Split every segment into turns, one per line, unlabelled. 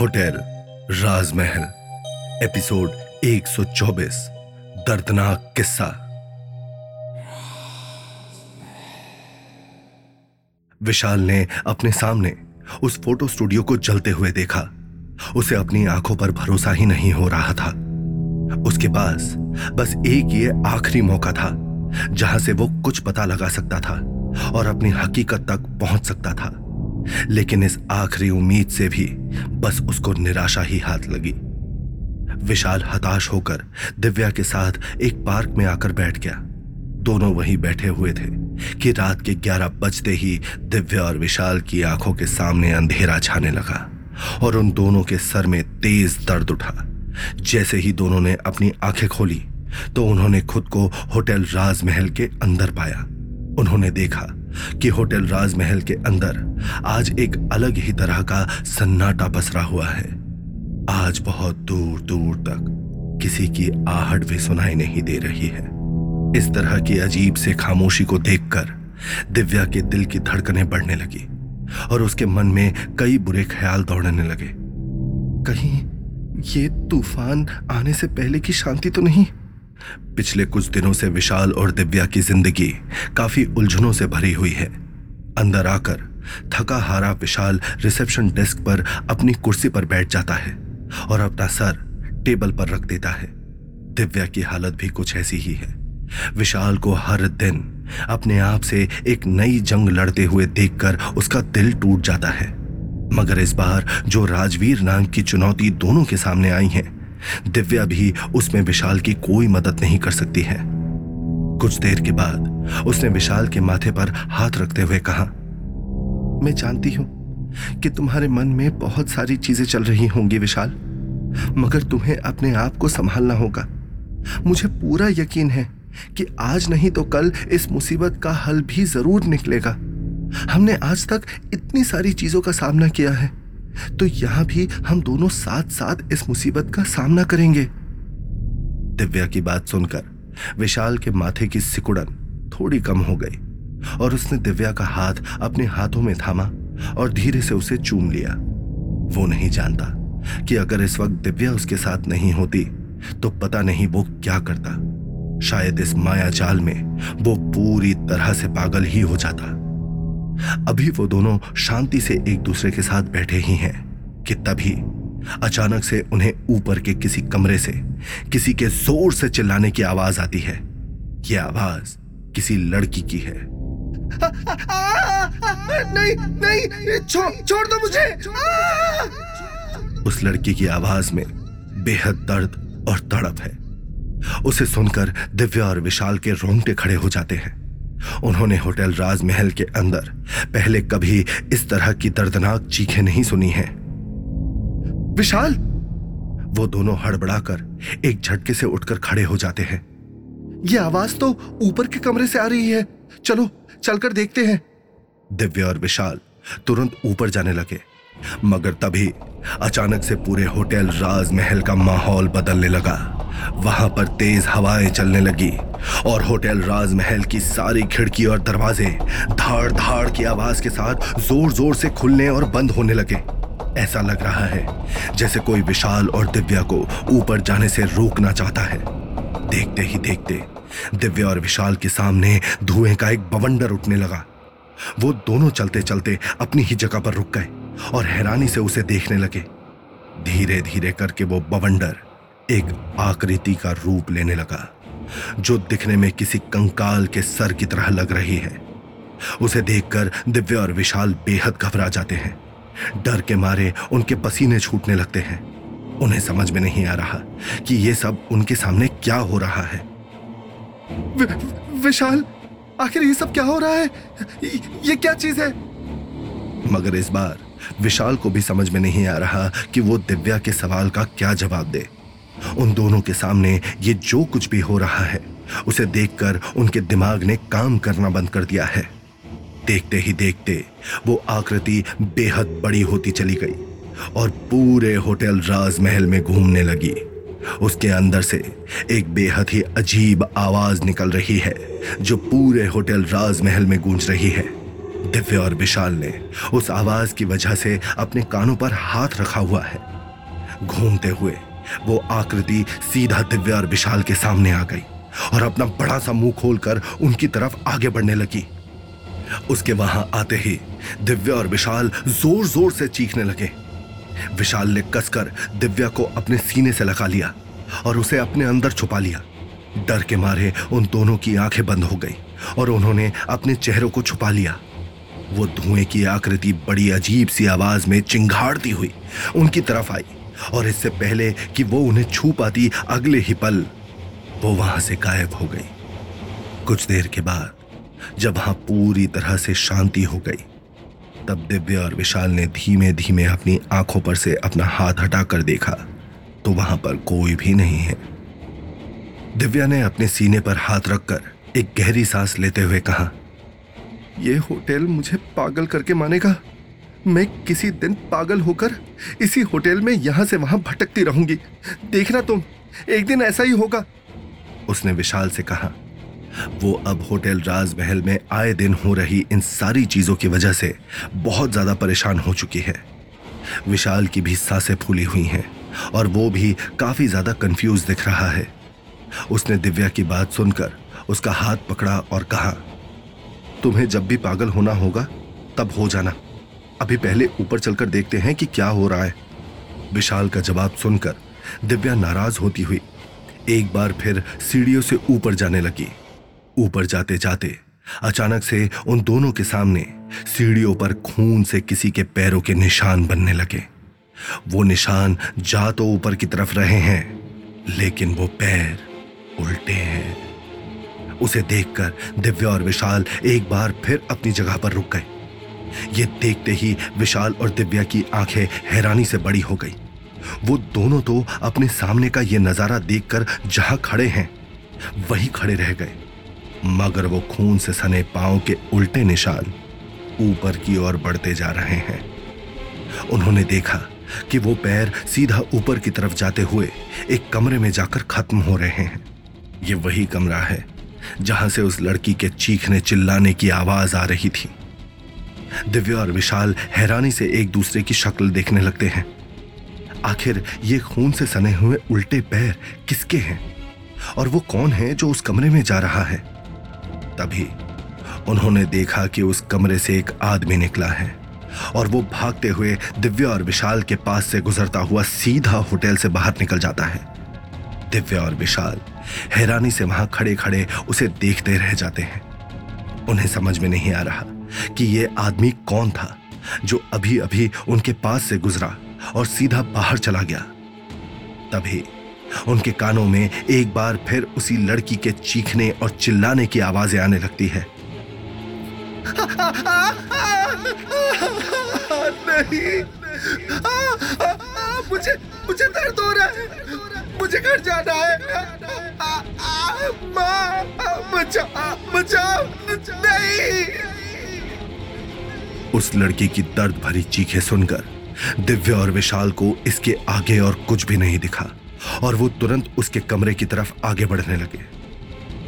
Hotel, राजमहल, episode 124 दर्दनाक किस्सा। विशाल ने अपने सामने उस फ़ोटो स्टूडियो को जलते हुए देखा। उसे अपनी आँखों पर भरोसा ही नहीं हो रहा था। उसके पास बस एक ये आखिरी मौका था, जहाँ से वो कुछ पता लगा सकता था और अपनी हकीकत तक पहुँच सकता था। लेकिन इस आखिरी उम्मीद से भी बस उसको निराशा ही हाथ लगी। विशाल हताश होकर दिव्या के साथ एक पार्क में आकर बैठ गया। दोनों वहीं बैठे हुए थे कि रात के ग्यारह बजते ही दिव्या और विशाल की आँखों के सामने अंधेरा छाने लगा और उन दोनों के सर में तेज दर्द उठा। जैसे ही दोनों ने अपनी आँखें खोली तो उन्होंने खुद को होटल राजमहल के अंदर पाया। उन्होंने देखा कि होटल राजमहल के अंदर आज एक अलग ही तरह का सन्नाटा पसरा हुआ है। आज बहुत दूर दूर तक किसी की आहट भी सुनाई नहीं दे रही है। इस तरह की अजीब से खामोशी को देखकर दिव्या के दिल की धड़कनें बढ़ने लगी और उसके मन में कई बुरे ख्याल दौड़ने लगे। कहीं ये तूफ़ान आने से पहले की शांति तो नहीं? पिछले कुछ दिनों से विशाल और दिव्या की ज़िंदगी काफ़ी उलझनों से भरी हुई है। अंदर आकर थका हारा विशाल रिसेप्शन डेस्क पर अपनी कुर्सी पर बैठ जाता है और अपना सर टेबल पर रख देता है। दिव्या की हालत भी कुछ ऐसी ही है। विशाल को हर दिन अपने आप से एक नई जंग लड़ते हुए देखकर उसका दिल टूट जाता है। मगर इस बार जो राजवीर नाम की चुनौती दोनों के सामने आई है दिव्या भी उसमें विशाल की कोई मदद नहीं कर सकती है। कुछ देर के बाद उसने विशाल के माथे पर हाथ रखते हुए कहा, मैं जानती हूँ कि तुम्हारे मन में बहुत सारी चीज़ें चल रही होंगी विशाल, मगर तुम्हें अपने आप को संभालना होगा। मुझे पूरा यकीन है कि आज नहीं तो कल इस मुसीबत का हल भी ज़रूर निकलेगा। हमने आज तक इतनी सारी चीज़ों का सामना किया है। तो यहाँ भी हम दोनों साथ साथ इस मुसीबत का सामना करेंगे। दिव्या की बात सुनकर विशाल के माथे की सिकुड़न थोड़ी कम हो गई और उसने दिव्या का हाथ अपने हाथों में थामा और धीरे से उसे चूम लिया। वो नहीं जानता कि अगर इस वक्त दिव्या उसके साथ नहीं होती तो पता नहीं वो क्या करता। शायद इस माया जाल में वो पूरी तरह से पागल ही हो जाता। अभी वो दोनों शांति से एक दूसरे के साथ बैठे ही हैं कि तभी अचानक से उन्हें ऊपर के किसी कमरे से किसी के ज़ोर से चिल्लाने की आवाज़ आती है। यह आवाज़ किसी लड़की की है।
नहीं नहीं छो, छोड़ दो मुझे।
उस लड़की की आवाज़ में बेहद दर्द और तड़प है। उसे सुनकर दिव्या और विशाल के रोंगटे खड़े हो जाते हैं। उन्होंने होटल राजमहल के अंदर पहले कभी इस तरह की दर्दनाक चीखें नहीं सुनी हैं। विशाल! वो दोनों हड़बड़ाकर एक झटके से उठकर खड़े हो जाते हैं। ये आवाज़ तो ऊपर के कमरे से आ रही है। चलो, चलकर देखते हैं। दिव्या और विशाल तुरंत ऊपर जाने लगे। मगर तभी अचानक से पूरे होटल राजमहल का माहौल बदलने लगा। वहाँ पर तेज हवाएँ चलने लगी और होटल राजमहल की सारी खिड़की और दरवाजे धाड़ धाड़ की आवाज़ के साथ ज़ोर ज़ोर से खुलने और बंद होने लगे। ऐसा लग रहा है जैसे कोई विशाल और दिव्या को ऊपर जाने से रोकना चाहता है। देखते ही देखते दिव्या और विशाल के सामने धुएँ का एक बवंडर उठने लगा। वो दोनों चलते चलते अपनी ही जगह पर रुक गए। और हैरानी से उसे देखने लगे। धीरे धीरे करके वो बवंडर एक आकृति का रूप लेने लगा जो दिखने में किसी कंकाल के सर की तरह लग रही है। उसे देखकर दिव्य और विशाल बेहद घबरा जाते हैं। डर के मारे उनके पसीने छूटने लगते हैं। उन्हें समझ में नहीं आ रहा कि यह सब उनके सामने क्या हो रहा है।
वि, विशाल आखिर ये सब क्या हो रहा है? ये क्या चीज़ है?
मगर इस बार विशाल को भी समझ में नहीं आ रहा कि वो दिव्या के सवाल का क्या जवाब दे। उन दोनों के सामने ये जो कुछ भी हो रहा है, उसे देखकर उनके दिमाग ने काम करना बंद कर दिया है। देखते ही देखते वो आकृति बेहद बड़ी होती चली गई और पूरे होटल राजमहल में घूमने लगी। उसके अंदर से एक बेहद ही अजीब आवाज़ निकल रही है, जो पूरे होटल राजमहल में गूंज रही है। दिव्या और विशाल ने उस आवाज़ की वजह से अपने कानों पर हाथ रखा हुआ है। घूमते हुए वो आकृति सीधा दिव्या और विशाल के सामने आ गई और अपना बड़ा सा मुँह खोलकर उनकी तरफ़ आगे बढ़ने लगी। उसके वहाँ आते ही दिव्या और विशाल ज़ोर ज़ोर से चीखने लगे। विशाल ने कसकर दिव्या को अपने सीने से लगा लिया और उसे अपने अंदर छुपा लिया। डर के मारे उन दोनों की आँखें बंद हो गई और उन्होंने अपने चेहरों को छुपा लिया। वो धुएँ की आकृति बड़ी अजीब सी आवाज़ में चिंगाड़ती हुई उनकी तरफ़ आई और इससे पहले कि वो उन्हें छू पाती अगले ही पल, वो वहाँ से गायब हो गई। कुछ देर के बाद, जब वहाँ पूरी तरह से शांति हो गई, तब दिव्या और विशाल ने धीमे धीमे अपनी आँखों पर से अपना हाथ हटाकर देखा तो वहाँ पर कोई भी नहीं है। दिव्या ने अपने सीने पर हाथ रखकर एक गहरी सांस लेते हुए कहा
ये होटल मुझे पागल करके मानेगा। मैं किसी दिन पागल होकर इसी होटल में यहाँ से वहाँ भटकती रहूँगी। देखना तुम, एक दिन ऐसा ही होगा।
उसने विशाल से कहा, वो अब होटल राजमहल में आए दिन हो रही इन सारी चीज़ों की वजह से बहुत ज़्यादा परेशान हो चुकी है। विशाल की भी साँसें फूली हुई हैं और वो भी काफ़ी ज़्यादा कंफ्यूज दिख रहा है। उसने दिव्या की बात सुनकर उसका हाथ पकड़ा और कहा
तुम्हें जब भी पागल होना होगा, तब हो जाना। अभी पहले ऊपर चलकर देखते हैं कि क्या हो रहा है।
विशाल का जवाब सुनकर दिव्या नाराज़ होती हुई एक बार फिर सीढ़ियों से ऊपर जाने लगी। ऊपर जाते जाते अचानक से उन दोनों के सामने सीढ़ियों पर खून से किसी के पैरों के निशान बनने लगे। वो निशान जा तो ऊपर की तरफ़ रहे हैं, लेकिन वो पैर उल्टे हैं। उसे देखकर दिव्या और विशाल एक बार फिर अपनी जगह पर रुक गए। ये देखते ही विशाल और दिव्या की आँखें हैरानी से बड़ी हो गई। वो दोनों तो अपने सामने का ये नज़ारा देखकर जहाँ खड़े हैं, वहीं खड़े रह गए। मगर वो खून से सने पाँव के उल्टे निशान ऊपर की ओर बढ़ते जा रहे हैं। उन्होंने देखा कि वो पैर सीधा ऊपर की तरफ़ जाते हुए एक कमरे में जाकर खत्म हो रहे हैं। ये वही कमरा है जहाँ से उस लड़की के चीखने चिल्लाने की आवाज़ आ रही थी। दिव्या और विशाल हैरानी से एक दूसरे की शक्ल देखने लगते हैं। आखिर ये खून से सने हुए उल्टे पैर किसके हैं? और वो कौन है जो उस कमरे में जा रहा है? तभी उन्होंने देखा कि उस कमरे से एक आदमी निकला है और वो भागते हुए दिव्या और विशाल के पास से गुजरता हुआ सीधा होटल से बाहर निकल जाता है। दिव्या और विशाल हैरानी से वहाँ खड़े खड़े उसे देखते रह जाते हैं। उन्हें समझ में नहीं आ रहा कि ये आदमी कौन था जो अभी अभी उनके पास से गुजरा और सीधा बाहर चला गया। तभी उनके कानों में एक बार फिर उसी लड़की के चीखने और चिल्लाने की आवाज़ें आने लगती है।
नहीं। आ, आ, आ, मुझे मुझे दर्द हो रहा है। मुझे घर जाना है। माँ बचाओ बचाओ नहीं।
उस लड़की की दर्द भरी चीखें सुनकर दिव्या और विशाल को इसके आगे और कुछ भी नहीं दिखा और वो तुरंत उसके कमरे की तरफ़ आगे बढ़ने लगे।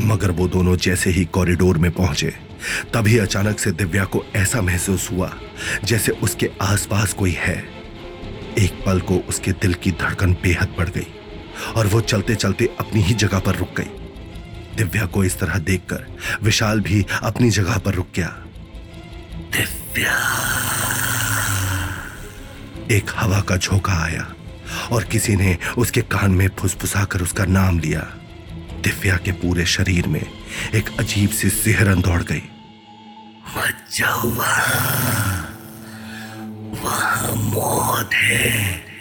मगर वो दोनों जैसे ही कॉरिडोर में पहुँचे, तभी अचानक से दिव्या को ऐसा महसूस हुआ जैसे उसके आसपास कोई है। एक पल को उसके दिल की धड़कन बेहद बढ़ गई। और वो चलते चलते अपनी ही जगह पर रुक गई। दिव्या को इस तरह देखकर विशाल भी अपनी जगह पर रुक गया। दिव्या! एक हवा का झोंका आया और किसी ने उसके कान में फुसफुसाकर उसका नाम लिया। दिव्या के पूरे शरीर में एक अजीब सी सिहरन दौड़ गई। वहाँ मौत है।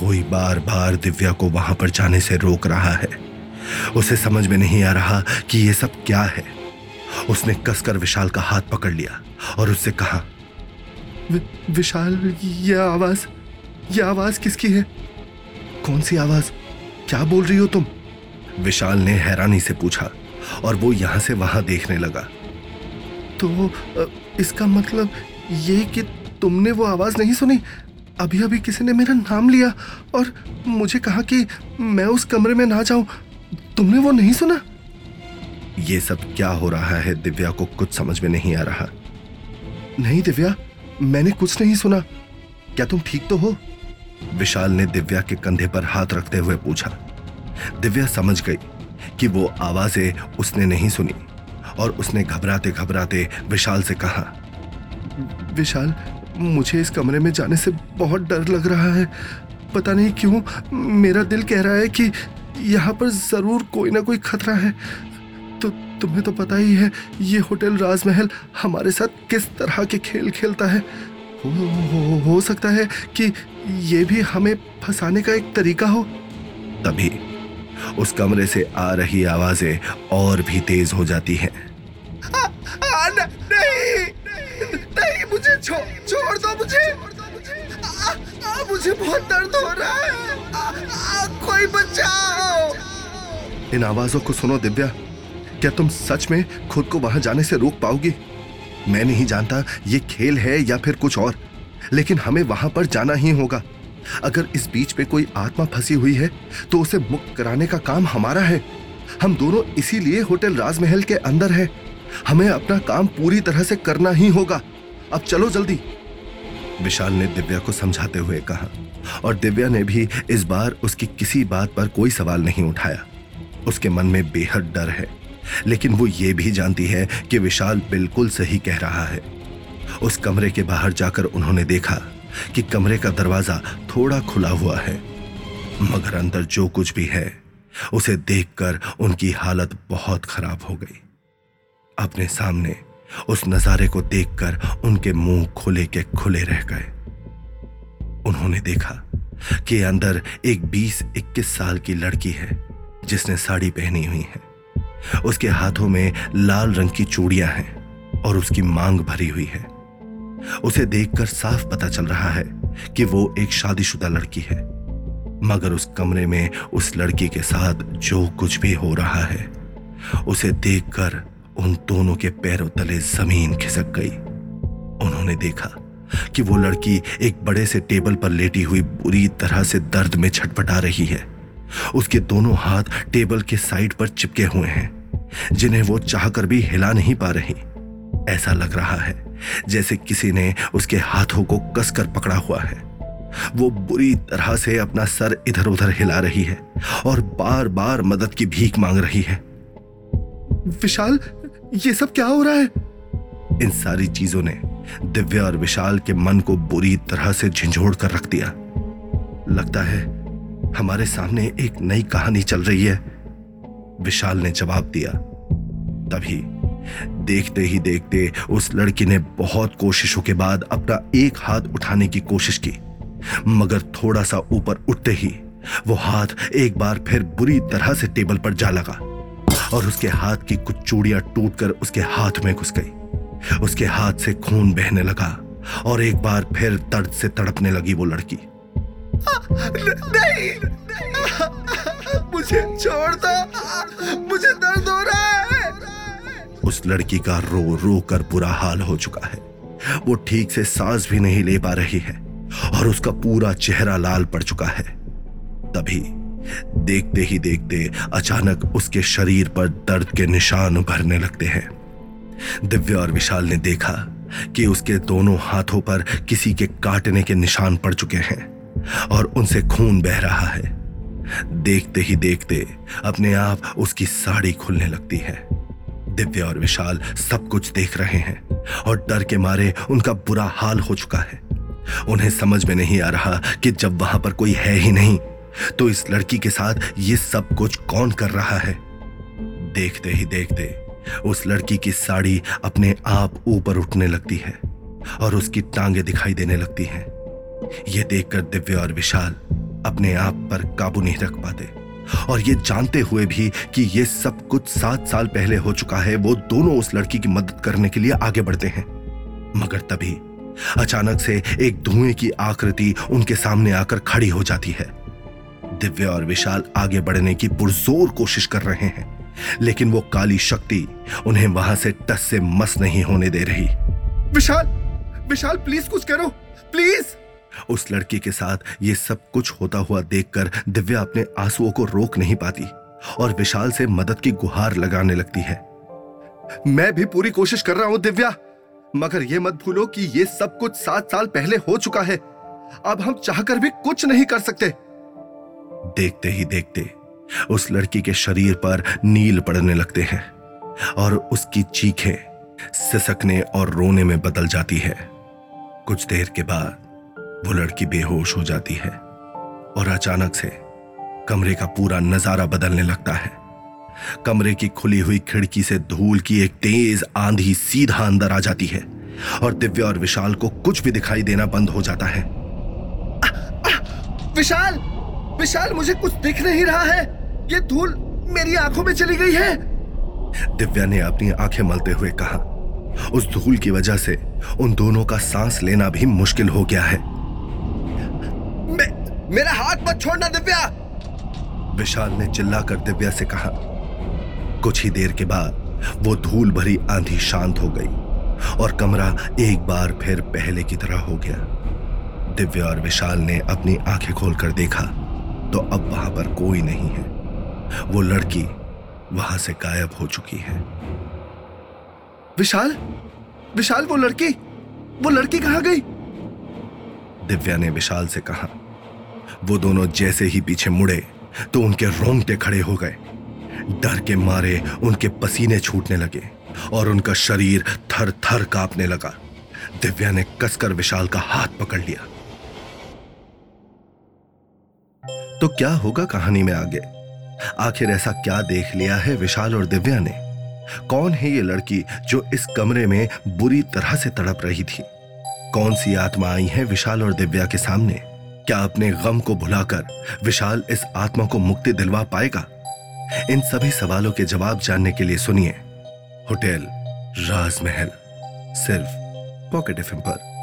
कोई बार बार दिव्या को वहाँ पर जाने से रोक रहा है। उसे समझ में नहीं आ रहा कि ये सब क्या है। उसने कसकर विशाल का हाथ पकड़ लिया और उससे कहा
वि, विशाल ये आवाज़ ये आवाज़ किसकी है?
कौन सी आवाज़? क्या बोल रही हो तुम? विशाल ने हैरानी से पूछा और वो यहाँ से वहाँ देखने लगा।
तो इसका मतलब ये कि तुमने वो आवाज़ नहीं सुनी? अभी अभी किसी ने मेरा नाम लिया और मुझे कहा कि मैं उस कमरे में ना जाऊँ। तुमने वो नहीं सुना?
ये सब क्या हो रहा है दिव्या को कुछ समझ में नहीं आ रहा। नहीं दिव्या मैंने कुछ नहीं सुना। क्या तुम ठीक तो हो? विशाल ने दिव्या के कंधे पर हाथ रखते हुए पूछा। दिव्या समझ गई कि वो आवाज़ें उसने नहीं सुनी और उसने घबराते घबराते विशाल से कहा विशाल मुझे इस कमरे में जाने से बहुत डर लग रहा है। पता नहीं क्यों मेरा दिल कह रहा है कि यहाँ पर ज़रूर कोई ना कोई खतरा है। तो तुम्हें तो पता ही है ये होटल राजमहल हमारे साथ किस तरह के खेल खेलता है। हो, हो, हो सकता है कि ये भी हमें फंसाने का एक तरीका हो। तभी उस कमरे से आ रही आवाज़ें और भी तेज हो जाती हैं।
आ, नहीं नहीं मुझे छोड़ छोड़ दो मुझे। आ, आ, मुझे बहुत दर्द हो रहा है। आ, आ, कोई बचाओ।
इन आवाजों को सुनो दिव्या। क्या तुम सच में खुद को वहाँ जाने से रोक पाओगी? मैं नहीं जानता ये खेल है या फिर कुछ और लेकिन हमें वहाँ पर जाना ही होगा। अगर इस बीच पे कोई आत्मा फंसी हुई है तो उसे मुक्त कराने का काम हमारा है। हम दोनों इसीलिए होटल राजमहल के अंदर हैं। हमें अपना काम पूरी तरह से करना ही होगा। अब चलो जल्दी। विशाल ने दिव्या को समझाते हुए कहा, और दिव्या ने भी इस बार उसकी किसी बात पर कोई सवाल नहीं उठाया। उसके मन में बेहद डर है, लेकिन वो ये भी जानती है कि विशाल बिल्कुल सही कह रहा है। उस कमरे के बाहर जाकर उन्होंने देखा कि कमरे का दरवाज़ा थोड़ा खुला हुआ है, मगर अंदर जो कुछ भी है, उसे देखकर उनकी हालत बहुत खराब हो गई। अपने सामने उस नजारे को देखकर उनके मुँह खुले के खुले रह गए। उन्होंने देखा कि अंदर एक 20-21 साल की लड़की है, जिसने साड़ी पहनी हुई है। उसके हाथों में लाल रंग की चूड़ियाँ हैं और उसकी मांग भरी हुई है। उसे देखकर साफ़ पता चल रहा है कि वो एक शादीशुदा लड़की है। मगर उस कमरे में उस लड़की के साथ जो कुछ भी हो रहा है, उसे देखकर उन दोनों के पैरों तले ज़मीन खिसक गई। उन्होंने देखा कि वो लड़की एक बड़े से टेबल पर लेटी हुई बुरी तरह से दर्द में छटपटा रही है। उसके दोनों हाथ टेबल के साइड पर चिपके हुए हैं, जिन्हें वो चाहकर भी हिला नहीं पा रही। ऐसा लग रहा है जैसे किसी ने उसके हाथों को कसकर पकड़ा हुआ है। वो बुरी तरह से अपना सर इधर उधर हिला रही है और बार बार मदद की भीख मांग रही है। विशाल ये सब क्या हो रहा है? इन सारी चीज़ों ने दिव्या और विशाल के मन को बुरी तरह से झिझोड़ कर रख दिया। लगता है हमारे सामने एक नई कहानी चल रही है। विशाल ने जवाब दिया। तभी देखते ही देखते उस लड़की ने बहुत कोशिशों के बाद अपना एक हाथ उठाने की कोशिश की। मगर थोड़ा सा ऊपर उठते ही वो हाथ एक बार फिर बुरी तरह से टेबल पर जा लगा। और उसके हाथ की कुछ चूड़ियाँ टूटकर उसके हाथ में घुस गई। उसके हाथ से खून बहने लगा और एक बार फिर दर्द से तड़पने लगी वो लड़की।
नहीं मुझे छोड़ दो। मुझे दर्द हो रहा है।
उस लड़की का रो रो कर बुरा हाल हो चुका है। वो ठीक से सांस भी नहीं ले पा रही है और उसका पूरा चेहरा लाल पड़ चुका है। तभी देखते ही देखते अचानक उसके शरीर पर दर्द के निशान उभरने लगते हैं। दिव्या और विशाल ने देखा कि उसके दोनों हाथों पर किसी के काटने के निशान पड़ चुके हैं और उनसे खून बह रहा है। देखते ही देखते अपने आप उसकी साड़ी खुलने लगती है। दिव्या और विशाल सब कुछ देख रहे हैं और डर के मारे उनका बुरा हाल हो चुका है। उन्हें समझ में नहीं आ रहा कि जब वहाँ पर कोई है ही नहीं तो इस लड़की के साथ ये सब कुछ कौन कर रहा है? देखते ही देखते उस लड़की की साड़ी अपने आप ऊपर उठने लगती है और उसकी टांगे दिखाई देने लगती हैं। ये देखकर दिव्य और विशाल अपने आप पर काबू नहीं रख पाते और ये जानते हुए भी कि ये सब कुछ सात साल पहले हो चुका है, वो दोनों उस लड़की की मदद करने के लिए आगे बढ़ते हैं। मगर तभी अचानक से एक धुएँ की आकृति उनके सामने आकर खड़ी हो जाती है। दिव्या और विशाल आगे बढ़ने की पुरजोर कोशिश कर रहे हैं, लेकिन वो काली शक्ति उन्हें वहाँ से टस से मस नहीं होने दे रही।
विशाल विशाल प्लीज़ कुछ करो प्लीज़
उस लड़की के साथ ये सब कुछ होता हुआ देखकर दिव्या अपने आंसुओं को रोक नहीं पाती और विशाल से मदद की गुहार लगाने लगती है। मैं भी पूरी कोशिश कर रहा हूँ, दिव्या, मगर ये मत भूलो कि ये सब कुछ सात साल पहले हो चुका है। अब हम चाहकर भी कुछ नहीं कर सकते। देखते ही देखते उस लड़की के शरीर पर नील पड़ने लगते हैं और उसकी चीखें सिसकने और रोने में बदल जाती है। कुछ देर के बाद वो लड़की बेहोश हो जाती है और अचानक से कमरे का पूरा नज़ारा बदलने लगता है। कमरे की खुली हुई खिड़की से धूल की एक तेज आंधी सीधा अंदर आ जाती है और दिव्या और विशाल को कुछ भी दिखाई देना बंद हो जाता है।
आ, आ, विशाल! विशाल मुझे कुछ दिख नहीं रहा है। ये धूल मेरी आँखों में चली गई है।
दिव्या ने अपनी आँखें मलते हुए कहा उस धूल की वजह से उन दोनों का सांस लेना भी मुश्किल हो गया है।
मे, मेरा हाथ मत छोड़ना दिव्या।
विशाल ने चिल्लाकर दिव्या से कहा कुछ ही देर के बाद वो धूल भरी आंधी शांत हो गई और कमरा एक बार फिर पहले की तरह हो गया। दिव्या और विशाल ने अपनी आँखें खोलकर देखा तो अब वहाँ पर कोई नहीं है। वो लड़की वहाँ से गायब हो चुकी है।
विशाल? विशाल, वो लड़की? वो लड़की कहाँ गई?
दिव्या ने विशाल से कहा, वो दोनों जैसे ही पीछे मुड़े तो उनके रोंगटे खड़े हो गए। डर के मारे उनके पसीने छूटने लगे और उनका शरीर थर थर कांपने लगा। दिव्या ने कसकर विशाल का हाथ पकड़ लिया। तो क्या होगा कहानी में आगे? आखिर ऐसा क्या देख लिया है विशाल और दिव्या ने? कौन है ये लड़की जो इस कमरे में बुरी तरह से तड़प रही थी? कौन सी आत्मा आई है विशाल और दिव्या के सामने? क्या अपने गम को भुलाकर विशाल इस आत्मा को मुक्ति दिलवा पाएगा? इन सभी सवालों के जवाब जानने के लिए सुनिए होटल राजमहल, सिर्फ़ पॉकेट एफ़ पर।